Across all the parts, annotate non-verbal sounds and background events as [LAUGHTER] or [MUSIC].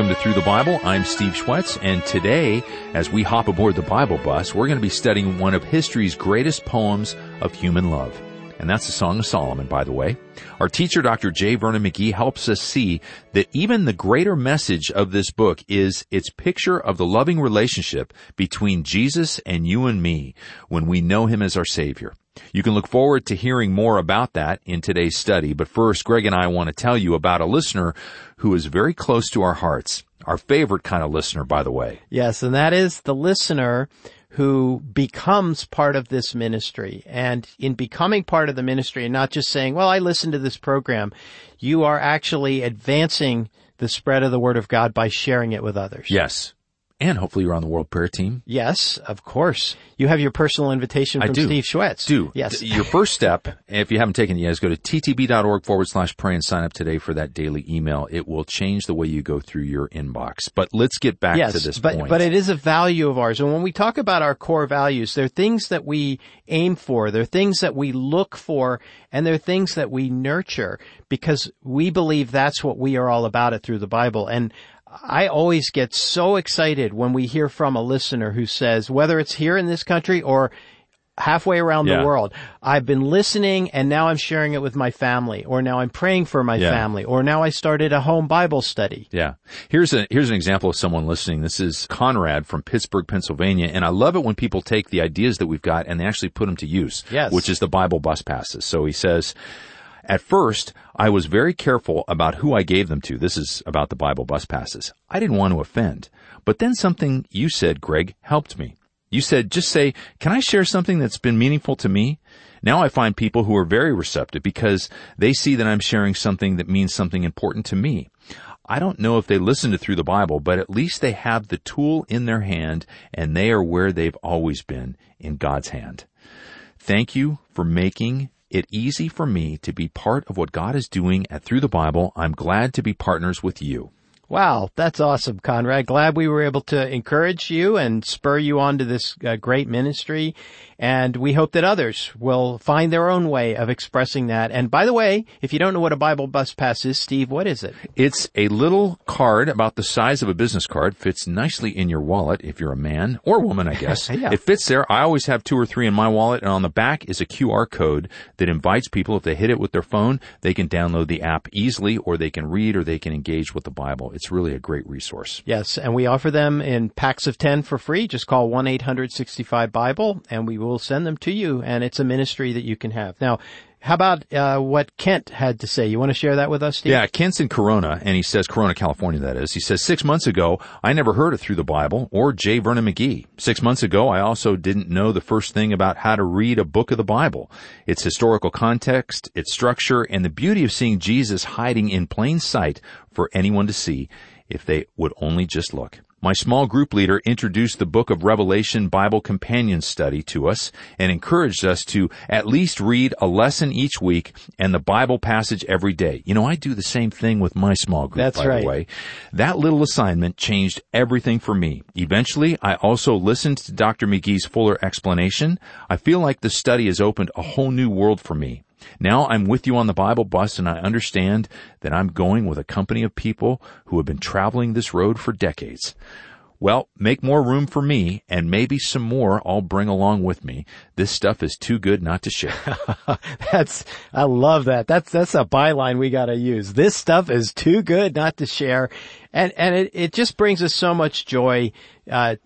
Welcome to Through the Bible. I'm Steve Schwetz, and today, as we hop aboard the Bible bus, we're going to be studying one of history's greatest poems of human love. And that's the Song of Solomon, by the way. Our teacher, Dr. J. Vernon McGee, helps us see that even the greater message of this book is its picture of the loving relationship between Jesus and you and me when we know Him as our Savior. You can look forward to hearing more about that in today's study, but first, Greg and I want to tell you about a listener who is very close to our hearts. Our favorite kind of listener, by the way. Yes, and that is the listener who becomes part of this ministry. And in becoming part of the ministry and not just saying, well, I listened to this program, you are actually advancing the spread of the word of God by sharing it with others. Yes. And hopefully you're on the World Prayer Team. Yes, of course. You have your personal invitation from I do. Steve Schwetz. Do. Yes. Your first step, if you haven't taken it yet, is go to ttb.org forward slash pray and sign up today for that daily email. It will change the way you go through your inbox. But let's get back yes, to this but, point. But it is a value of ours. And when we talk about our core values, they're things that we aim for. They're things that we look for and they're things that we nurture because we believe that's what we are all about it through the Bible. And I always get so excited when we hear from a listener who says, whether it's here in this country or halfway around Yeah. the world, I've been listening and now I'm sharing it with my family, or now I'm praying for my Yeah. family, or now I started a home Bible study. Yeah. Here's a, here's an example of someone listening. This is Conrad from Pittsburgh, Pennsylvania. And I love it when people take the ideas that we've got and they actually put them to use. Yes. Which is the Bible bus passes. So he says, at first, I was very careful about who I gave them to. This is about the Bible bus passes. I didn't want to offend. But then something you said, Greg, helped me. You said, just say, can I share something that's been meaningful to me? Now I find people who are very receptive because they see that I'm sharing something that means something important to me. I don't know if they listen to through the Bible, but at least they have the tool in their hand and they are where they've always been in God's hand. Thank you for making it easy for me to be part of what God is doing at Through the Bible. I'm glad to be partners with you. Wow, that's awesome, Conrad. Glad we were able to encourage you and spur you on to this uh, great ministry. And we hope that others will find their own way of expressing that. And by the way, if you don't know what a Bible bus pass is, Steve, what is it? It's a little card about the size of a business card, fits nicely in your wallet if you're a man or woman, I [LAUGHS] guess. Yeah. It fits there. I always have two or three in my wallet and on the back is a QR code that invites people, if they hit it with their phone, they can download the app easily or they can read or they can engage with the Bible. It's really a great resource. Yes, and we offer them in packs of 10 for free. Just call 1-800-65-BIBLE and we will send them to you and it's a ministry that you can have. Now, how about uh, what Kent had to say? You want to share that with us, Steve? Yeah, Kent's in Corona, and he says, Corona, California, that is. He says, six months ago, I never heard of Through the Bible or J. Vernon McGee. Six months ago, I also didn't know the first thing about how to read a book of the Bible. Its historical context, its structure, and the beauty of seeing Jesus hiding in plain sight for anyone to see if they would only just look. My small group leader introduced the Book of Revelation Bible Companion Study to us and encouraged us to at least read a lesson each week and the Bible passage every day. You know, I do the same thing with my small group, That's by right. the way. That little assignment changed everything for me. Eventually, I also listened to Dr. McGee's fuller explanation. I feel like the study has opened a whole new world for me. Now I'm with you on the Bible bus and I understand that I'm going with a company of people who have been traveling this road for decades. Well, make more room for me and maybe some more I'll bring along with me. This stuff is too good not to share. [LAUGHS] That's, I love that. That's, that's a byline we gotta use. This stuff is too good not to share. And, and it, it just brings us so much joy, uh,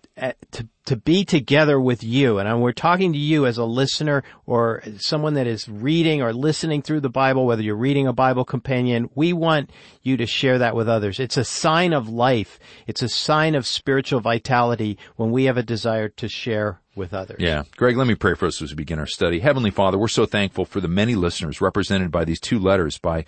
to, to be together with you. And we're talking to you as a listener or someone that is reading or listening through the Bible, whether you're reading a Bible companion. We want you to share that with others. It's a sign of life. It's a sign of spiritual vitality when we have a desire to share with others. Yeah. Greg, let me pray for us as we begin our study. Heavenly Father, we're so thankful for the many listeners represented by these two letters by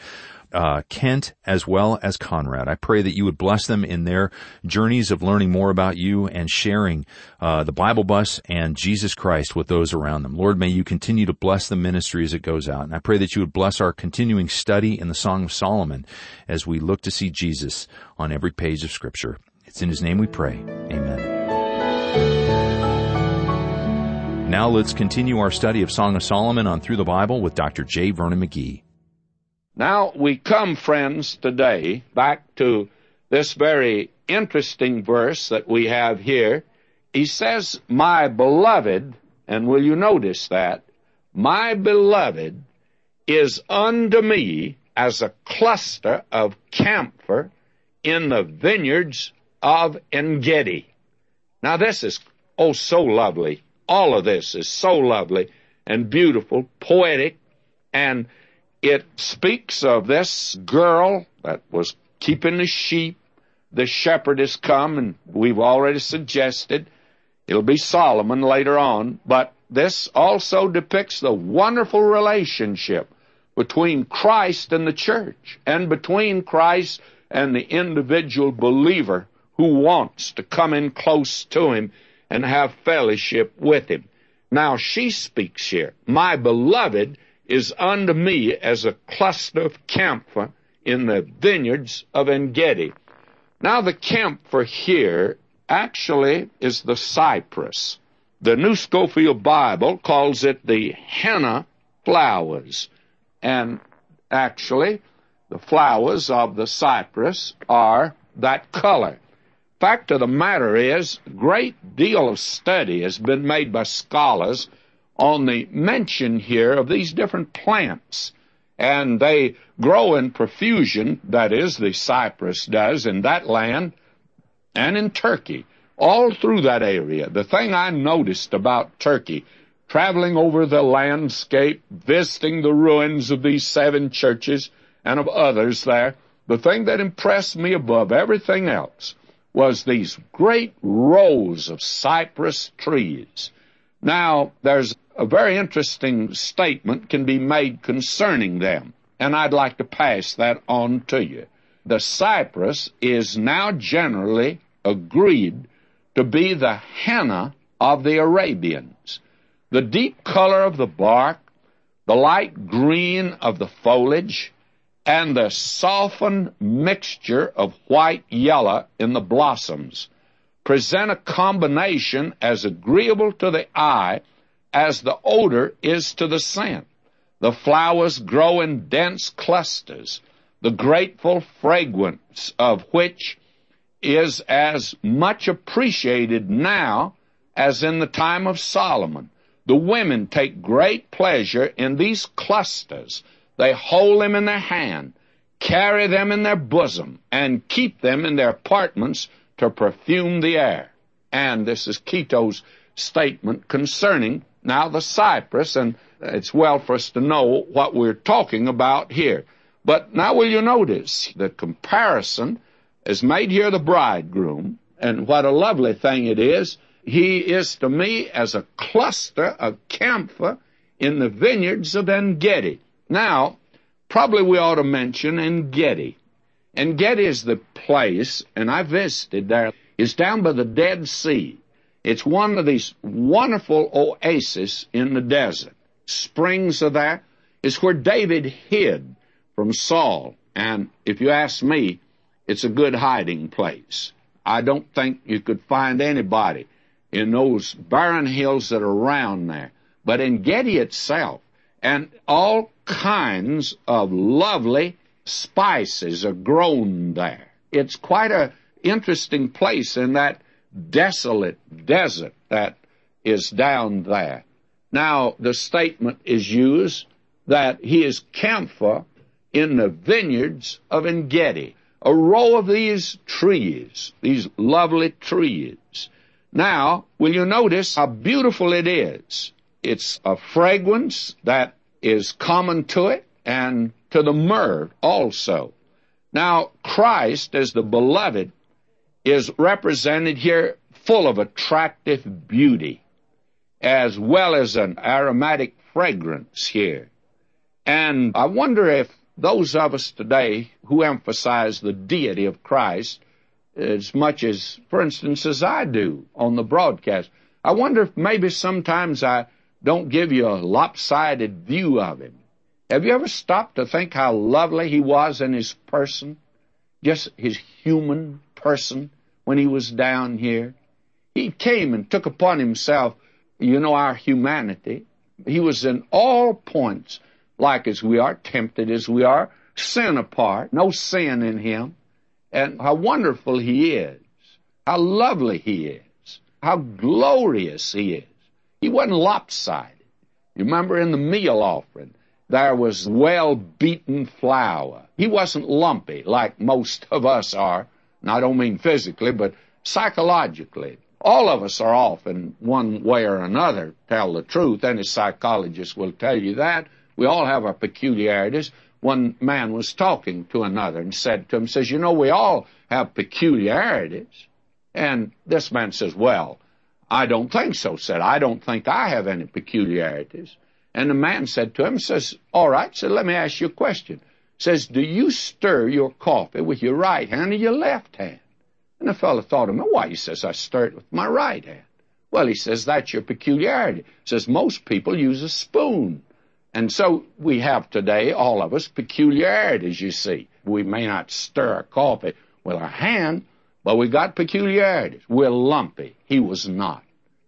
uh, Kent as well as Conrad. I pray that you would bless them in their journeys of learning more about you and sharing uh, the Bible bus and Jesus Christ with those around them. Lord, may you continue to bless the ministry as it goes out. And I pray that you would bless our continuing study in the Song of Solomon as we look to see Jesus on every page of Scripture. It's in his name we pray. Amen. Now let's continue our study of Song of Solomon on Through the Bible with Dr. J. Vernon McGee. Now we come, friends, today back to this very interesting verse that we have here. He says, My beloved, and will you notice that? My beloved is unto me as a cluster of camphor in the vineyards of Engedi. Now this is, oh, so lovely. All of this is so lovely and beautiful, poetic, and it speaks of this girl that was keeping the sheep. The shepherd has come, and we've already suggested it'll be Solomon later on, but this also depicts the wonderful relationship between Christ and the church, and between Christ and the individual believer who wants to come in close to him and have fellowship with him. Now she speaks here, My beloved is unto me as a cluster of camphor in the vineyards of Engedi. Now the camphor here actually is the cypress. The New Scofield Bible calls it the henna flowers. And actually, the flowers of the cypress are that color. Fact of the matter is, great deal of study has been made by scholars on the mention here of these different plants. And they grow in profusion, that is, the cypress does, in that land and in Turkey, all through that area. The thing I noticed about Turkey, traveling over the landscape, visiting the ruins of these seven churches and of others there, the thing that impressed me above everything else was these great rows of cypress trees. Now, there's a very interesting statement can be made concerning them, and I'd like to pass that on to you. The cypress is now generally agreed to be the henna of the Arabians. The deep color of the bark, the light green of the foliage, and the softened mixture of white yellow in the blossoms present a combination as agreeable to the eye as the odor is to the scent. The flowers grow in dense clusters, the grateful fragrance of which is as much appreciated now as in the time of Solomon. The women take great pleasure in these clusters. They hold them in their hand, carry them in their bosom, and keep them in their apartments to perfume the air. And this is Kitto's statement concerning now the cypress, and it's well for us to know what we're talking about here. But now will you notice the comparison is made here the bridegroom, and what a lovely thing it is he is to me as a cluster of camphor in the vineyards of Engedi. Now, probably we ought to mention Engedi. Engedi is the place, and I visited there, is down by the Dead Sea. It's one of these wonderful oases in the desert. Springs of that is where David hid from Saul. And if you ask me, it's a good hiding place. I don't think you could find anybody in those barren hills that are around there, but in Gedi itself, and all kinds of lovely spices are grown there. It's quite a interesting place in that desolate desert that is down there. Now, the statement is used that he is camphor in the vineyards of Engedi. A row of these trees, these lovely trees, now, will you notice how beautiful it is? It's a fragrance that is common to it and to the myrrh also. Now, Christ, as the beloved, is represented here full of attractive beauty, as well as an aromatic fragrance here. And I wonder if those of us today who emphasize the deity of Christ as much as, for instance, as I do on the broadcast. I wonder if maybe sometimes I don't give you a lopsided view of him. Have you ever stopped to think how lovely he was in his person? Just his human person when he was down here? He came and took upon himself, you know, our humanity. He was in all points like as we are, tempted as we are, sin apart, no sin in him and how wonderful He is, how lovely He is, how glorious He is. He wasn't lopsided. You remember in the meal offering, there was well beaten flour. He wasn't lumpy like most of us are. And I don't mean physically, but psychologically. All of us are off in one way or another, tell the truth. Any psychologist will tell you that. We all have our peculiarities. One man was talking to another and said to him, says, you know, we all have peculiarities. And this man says, well, I don't think so, said, I don't think I have any peculiarities. And the man said to him, says, all right, said, let me ask you a question. Says, do you stir your coffee with your right hand or your left hand? And the fellow thought a minute. why? He says, I stir it with my right hand. Well, he says, that's your peculiarity. He says, most people use a spoon. And so we have today, all of us, peculiarities, you see. We may not stir our coffee with our hand, but we got peculiarities. We're lumpy. He was not.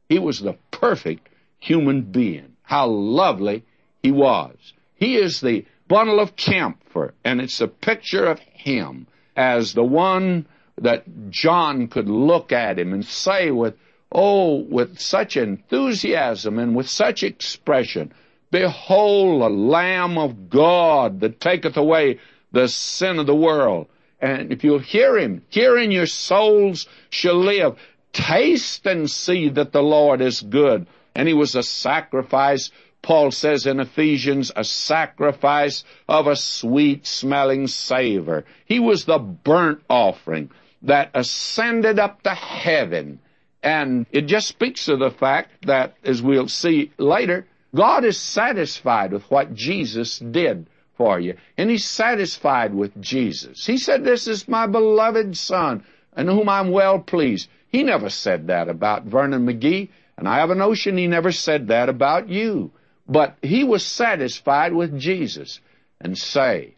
He was the perfect human being how lovely he was. He is the bundle of camphor, and it's a picture of him as the one that John could look at him and say with, oh, with such enthusiasm and with such expression, Behold the Lamb of God that taketh away the sin of the world. And if you'll hear him, hearing your souls shall live. Taste and see that the Lord is good and he was a sacrifice, Paul says in Ephesians, a sacrifice of a sweet smelling savor. He was the burnt offering that ascended up to heaven. And it just speaks of the fact that, as we'll see later, God is satisfied with what Jesus did for you. And He's satisfied with Jesus. He said, This is my beloved Son, in whom I'm well pleased. He never said that about Vernon McGee. And I have a notion he never said that about you. But he was satisfied with Jesus. And say,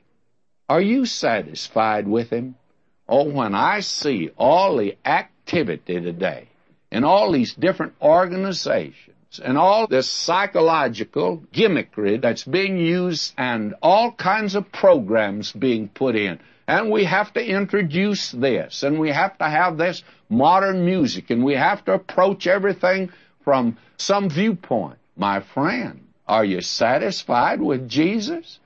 are you satisfied with him? Oh, when I see all the activity today in all these different organizations and all this psychological gimmickry that's being used and all kinds of programs being put in, and we have to introduce this, and we have to have this modern music, and we have to approach everything from some viewpoint. My friend, are you satisfied with Jesus?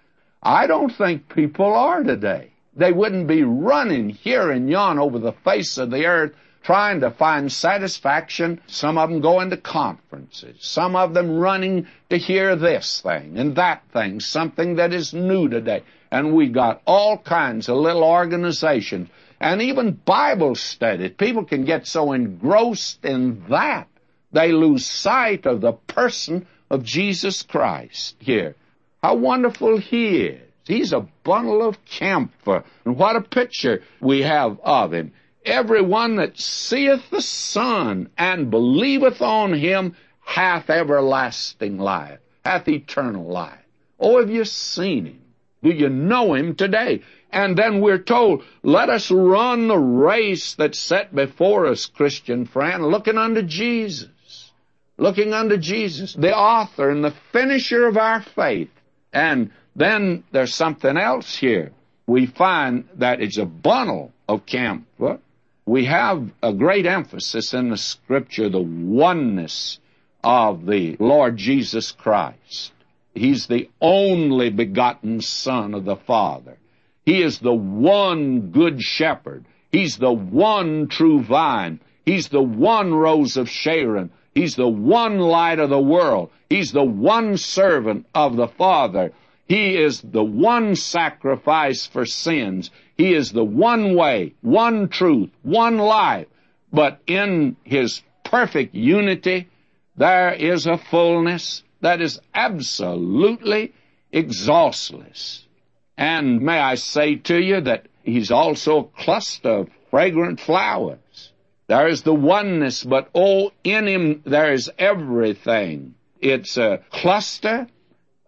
I don't think people are today. They wouldn't be running here and yon over the face of the earth trying to find satisfaction. Some of them going to conferences. Some of them running to hear this thing and that thing, something that is new today. And we got all kinds of little organizations and even Bible studies. People can get so engrossed in that they lose sight of the person of Jesus Christ here. How wonderful He is. He's a bundle of camphor. And what a picture we have of Him. Everyone that seeth the Son and believeth on Him hath everlasting life, hath eternal life. Oh, have you seen Him? Do you know Him today? And then we're told, let us run the race that's set before us, Christian friend, looking unto Jesus looking unto Jesus, the author and the finisher of our faith. And then there's something else here. We find that it's a bundle of camphor. We have a great emphasis in the scripture, the oneness of the Lord Jesus Christ. He's the only begotten Son of the Father. He is the one good shepherd. He's the one true vine. He's the one rose of Sharon. He's the one light of the world. He's the one servant of the Father. He is the one sacrifice for sins. He is the one way, one truth, one life. But in His perfect unity, there is a fullness that is absolutely exhaustless. And may I say to you that He's also a cluster of fragrant flowers. There is the oneness, but oh, in Him there is everything. It's a cluster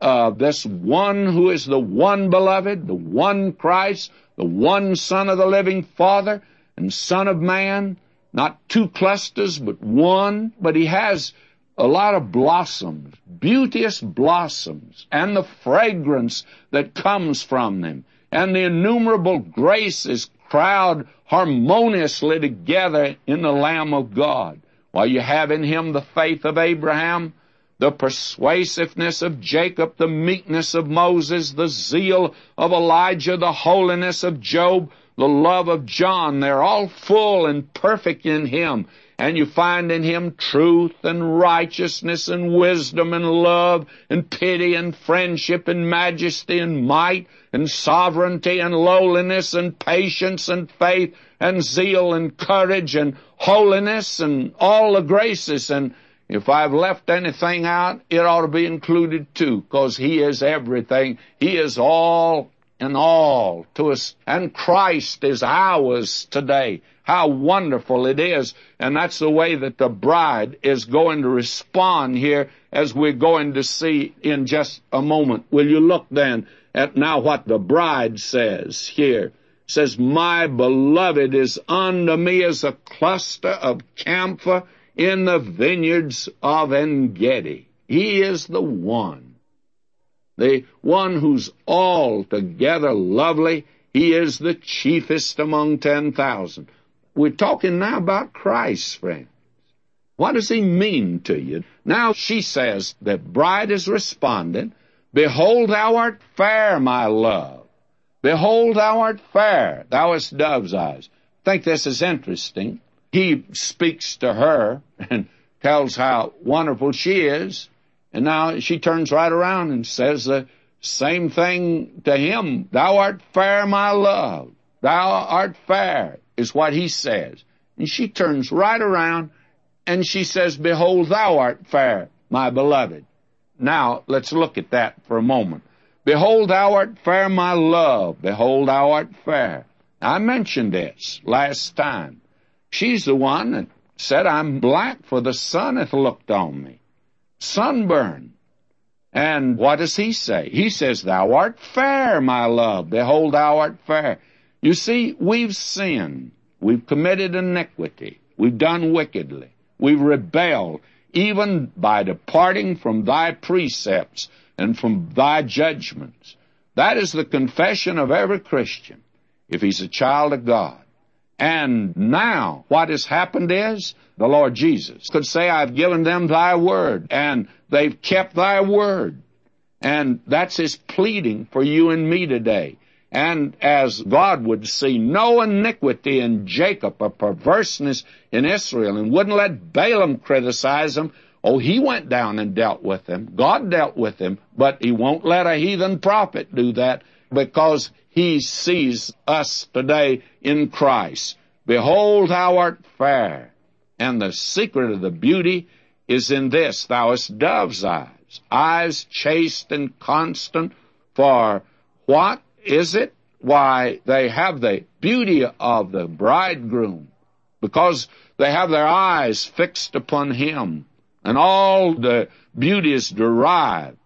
of this one who is the one beloved, the one Christ, the one Son of the living Father, and Son of Man. Not two clusters, but one. But He has a lot of blossoms, beauteous blossoms, and the fragrance that comes from them, and the innumerable graces crowd harmoniously together in the Lamb of God. While you have in him the faith of Abraham, the persuasiveness of Jacob, the meekness of Moses, the zeal of Elijah, the holiness of Job, the love of John. They're all full and perfect in him. And you find in him truth and righteousness and wisdom and love and pity and friendship and majesty and might and sovereignty and lowliness and patience and faith and zeal and courage and holiness and all the graces. And if I've left anything out, it ought to be included too, because He is everything. He is all in all to us. And Christ is ours today. How wonderful it is. And that's the way that the bride is going to respond here as we're going to see in just a moment. Will you look then at now what the bride says here? Says, My beloved is unto me as a cluster of camphor in the vineyards of Engedi. He is the one. The one who's altogether lovely. He is the chiefest among ten thousand. We're talking now about Christ, friends. What does he mean to you? Now she says, the bride is responding, Behold, thou art fair, my love. Behold, thou art fair. Thou hast dove's eyes. Think this is interesting. He speaks to her and tells how wonderful she is, and now she turns right around and says the same thing to him. Thou art fair, my love. Thou art fair is what he says. And she turns right around and she says, Behold, thou art fair, my beloved. Now, let's look at that for a moment. Behold, thou art fair, my love. Behold, thou art fair. I mentioned this last time. She's the one that said, I'm black, for the sun hath looked on me. Sunburn. And what does he say? He says, Thou art fair, my love. Behold, thou art fair. You see, we've sinned. We've committed iniquity. We've done wickedly. We've rebelled, even by departing from thy precepts and from thy judgments. That is the confession of every Christian, if he's a child of God. And now, what has happened is, the Lord Jesus could say, I've given them thy word, and they've kept thy word. And that's his pleading for you and me today. And as God would see no iniquity in Jacob, a perverseness in Israel, and wouldn't let Balaam criticize him, oh, he went down and dealt with him. God dealt with him, but he won't let a heathen prophet do that because he sees us today in Christ. Behold, thou art fair, and the secret of the beauty is in this, thou hast dove's eyes, eyes chaste and constant, for what is it? Why, they have the beauty of the bridegroom, because they have their eyes fixed upon him, and all the beauty is derived.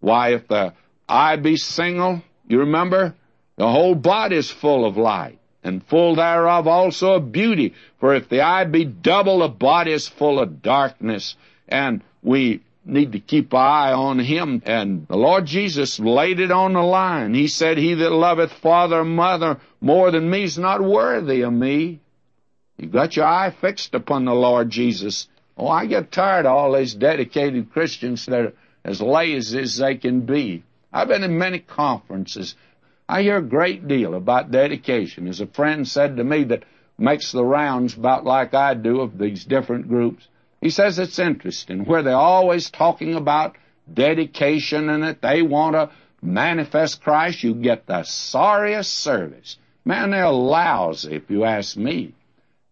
Why, if the eye be single, you remember, the whole body is full of light, and full thereof also of beauty. For if the eye be double, the body is full of darkness. And we need to keep eye on him. And the Lord Jesus laid it on the line. He said, He that loveth father mother more than me is not worthy of me. You've got your eye fixed upon the Lord Jesus. Oh, I get tired of all these dedicated Christians that are as lazy as they can be. I've been in many conferences. I hear a great deal about dedication. As a friend said to me that makes the rounds about like I do of these different groups, he says it's interesting where they're always talking about dedication and that they want to manifest Christ. You get the sorriest service. Man, they're lousy if you ask me.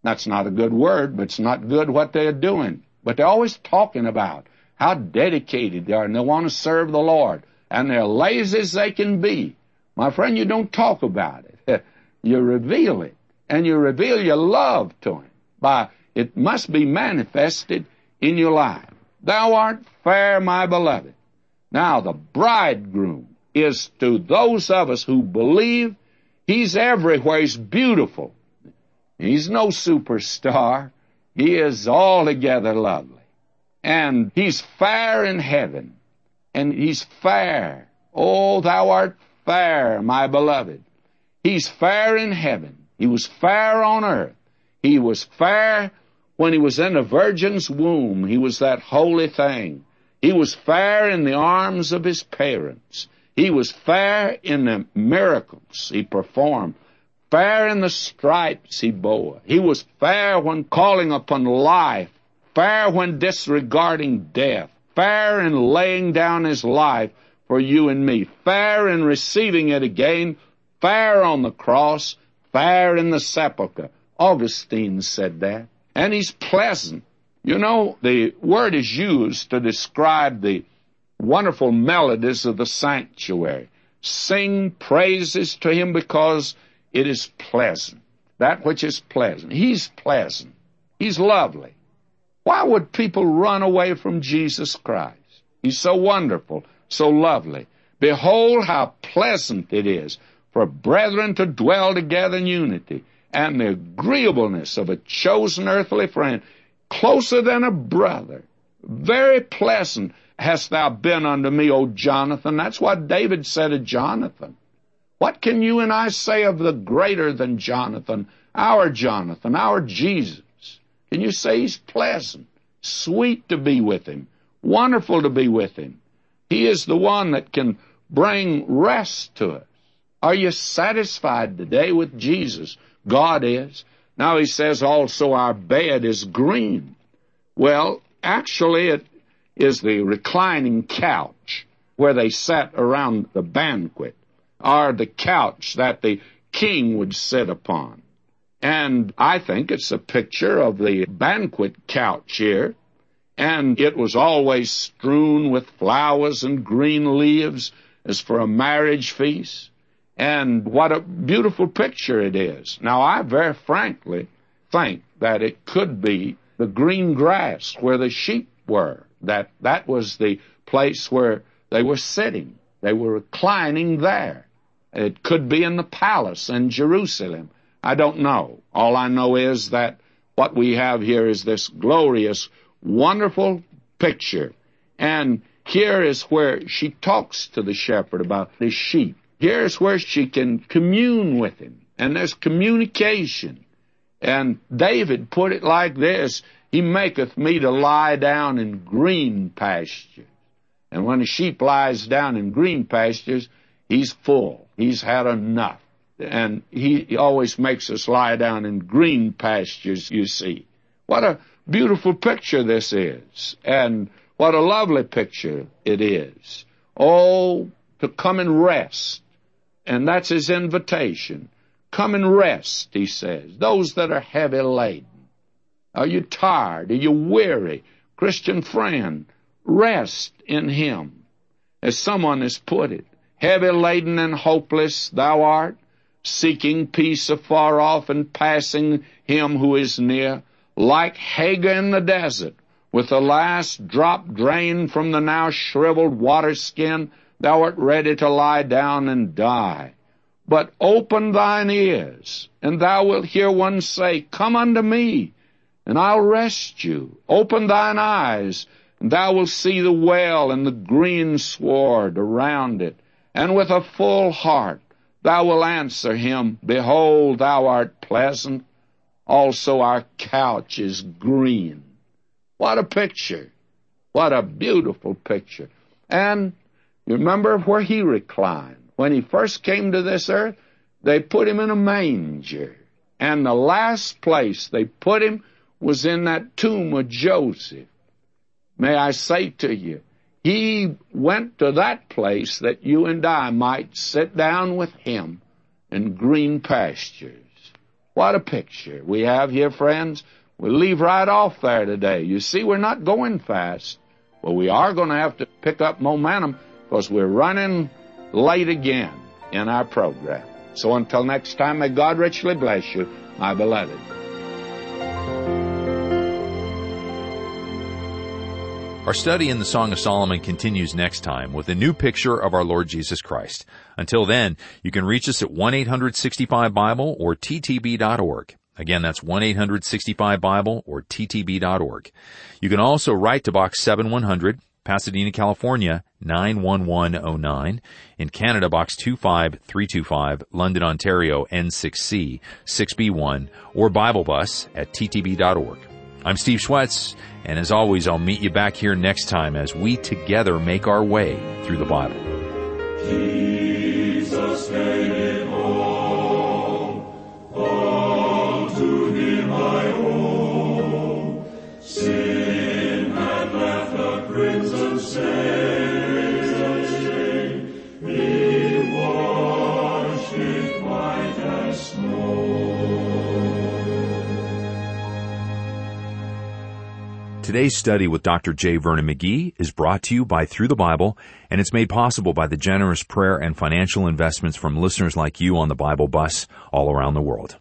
That's not a good word, but it's not good what they're doing. But they're always talking about how dedicated they are and they want to serve the Lord. And they're lazy as they can be. My friend, you don't talk about it. [LAUGHS] you reveal it. And you reveal your love to Him by it must be manifested in your life. Thou art fair, my beloved. Now, the bridegroom is to those of us who believe he's everywhere. He's beautiful. He's no superstar. He is altogether lovely. And he's fair in heaven. And he's fair. Oh, thou art fair, my beloved. He's fair in heaven. He was fair on earth. He was fair when he was in a virgin's womb. He was that holy thing. He was fair in the arms of his parents. He was fair in the miracles he performed, fair in the stripes he bore. He was fair when calling upon life, fair when disregarding death, fair in laying down his life for you and me, fair in receiving it again, fair on the cross, fair in the sepulchre. Augustine said that. And he's pleasant. You know, the word is used to describe the wonderful melodies of the sanctuary. Sing praises to him because it is pleasant. That which is pleasant. He's pleasant. He's lovely. Why would people run away from Jesus Christ? He's so wonderful, so lovely. Behold how pleasant it is for brethren to dwell together in unity, and the agreeableness of a chosen earthly friend, closer than a brother. Very pleasant hast thou been unto me, O Jonathan. That's what David said to Jonathan. What can you and I say of the greater than Jonathan, our Jonathan, our Jesus? Can you say he's pleasant, sweet to be with him, wonderful to be with him? He is the one that can bring rest to us. Are you satisfied today with Jesus? God is. Now he says also our bed is green. Well, actually it is the reclining couch where they sat around the banquet, or the couch that the king would sit upon. And I think it's a picture of the banquet couch here. And it was always strewn with flowers and green leaves as for a marriage feast. And what a beautiful picture it is. Now, I very frankly think that it could be the green grass where the sheep were that that was the place where they were sitting. They were reclining there. It could be in the palace in Jerusalem. I don't know. All I know is that what we have here is this glorious, wonderful picture. And here is where she talks to the shepherd about the sheep. Here's where she can commune with him. And there's communication. And David put it like this he maketh me to lie down in green pastures. And when a sheep lies down in green pastures, he's full. He's had enough. And he, always makes us lie down in green pastures, you see. What a beautiful picture this is. And what a lovely picture it is. Oh, to come and rest. And that's his invitation. Come and rest, he says. Those that are heavy laden. Are you tired? Are you weary? Christian friend, rest in Him. As someone has put it, heavy laden and hopeless thou art, seeking peace afar off and passing Him who is near, like Hagar in the desert, with the last drop drained from the now shriveled water skin, thou art ready to lie down and die. But open thine ears, and thou wilt hear one say, Come unto me, and I'll rest you. Open thine eyes, and thou wilt see the well and the green sward around it. And with a full heart thou wilt answer him, Behold, thou art pleasant. Also our couch is green. What a picture. What a beautiful picture. And remember where he reclined. When he first came to this earth, they put him in a manger. And the last place they put him was in that tomb of Joseph. May I say to you, he went to that place that you and I might sit down with him in green pastures. What a picture we have here, friends. We'll leave right off there today. You see, we're not going fast. but we are going to have to pick up momentum because we're running late again in our program. So until next time, may God richly bless you, my beloved. Our study in the Song of Solomon continues next time with a new picture of our Lord Jesus Christ. Until then, you can reach us at 1-865-BIBLE or ttb.org. Again, that's 1-865-BIBLE or ttb.org. You can also write to Box 7100, Pasadena, California, 91109. In Canada, box 25325, London, Ontario, N6C, 6B1, or Bible Bus at ttb.org. I'm Steve Schwetz, and as always, I'll meet you back here next time as we together make our way through the Bible. Today's study with Dr. J. Vernon McGee is brought to you by Through the Bible, and it's made possible by the generous prayer and financial investments from listeners like you on the Bible bus all around the world.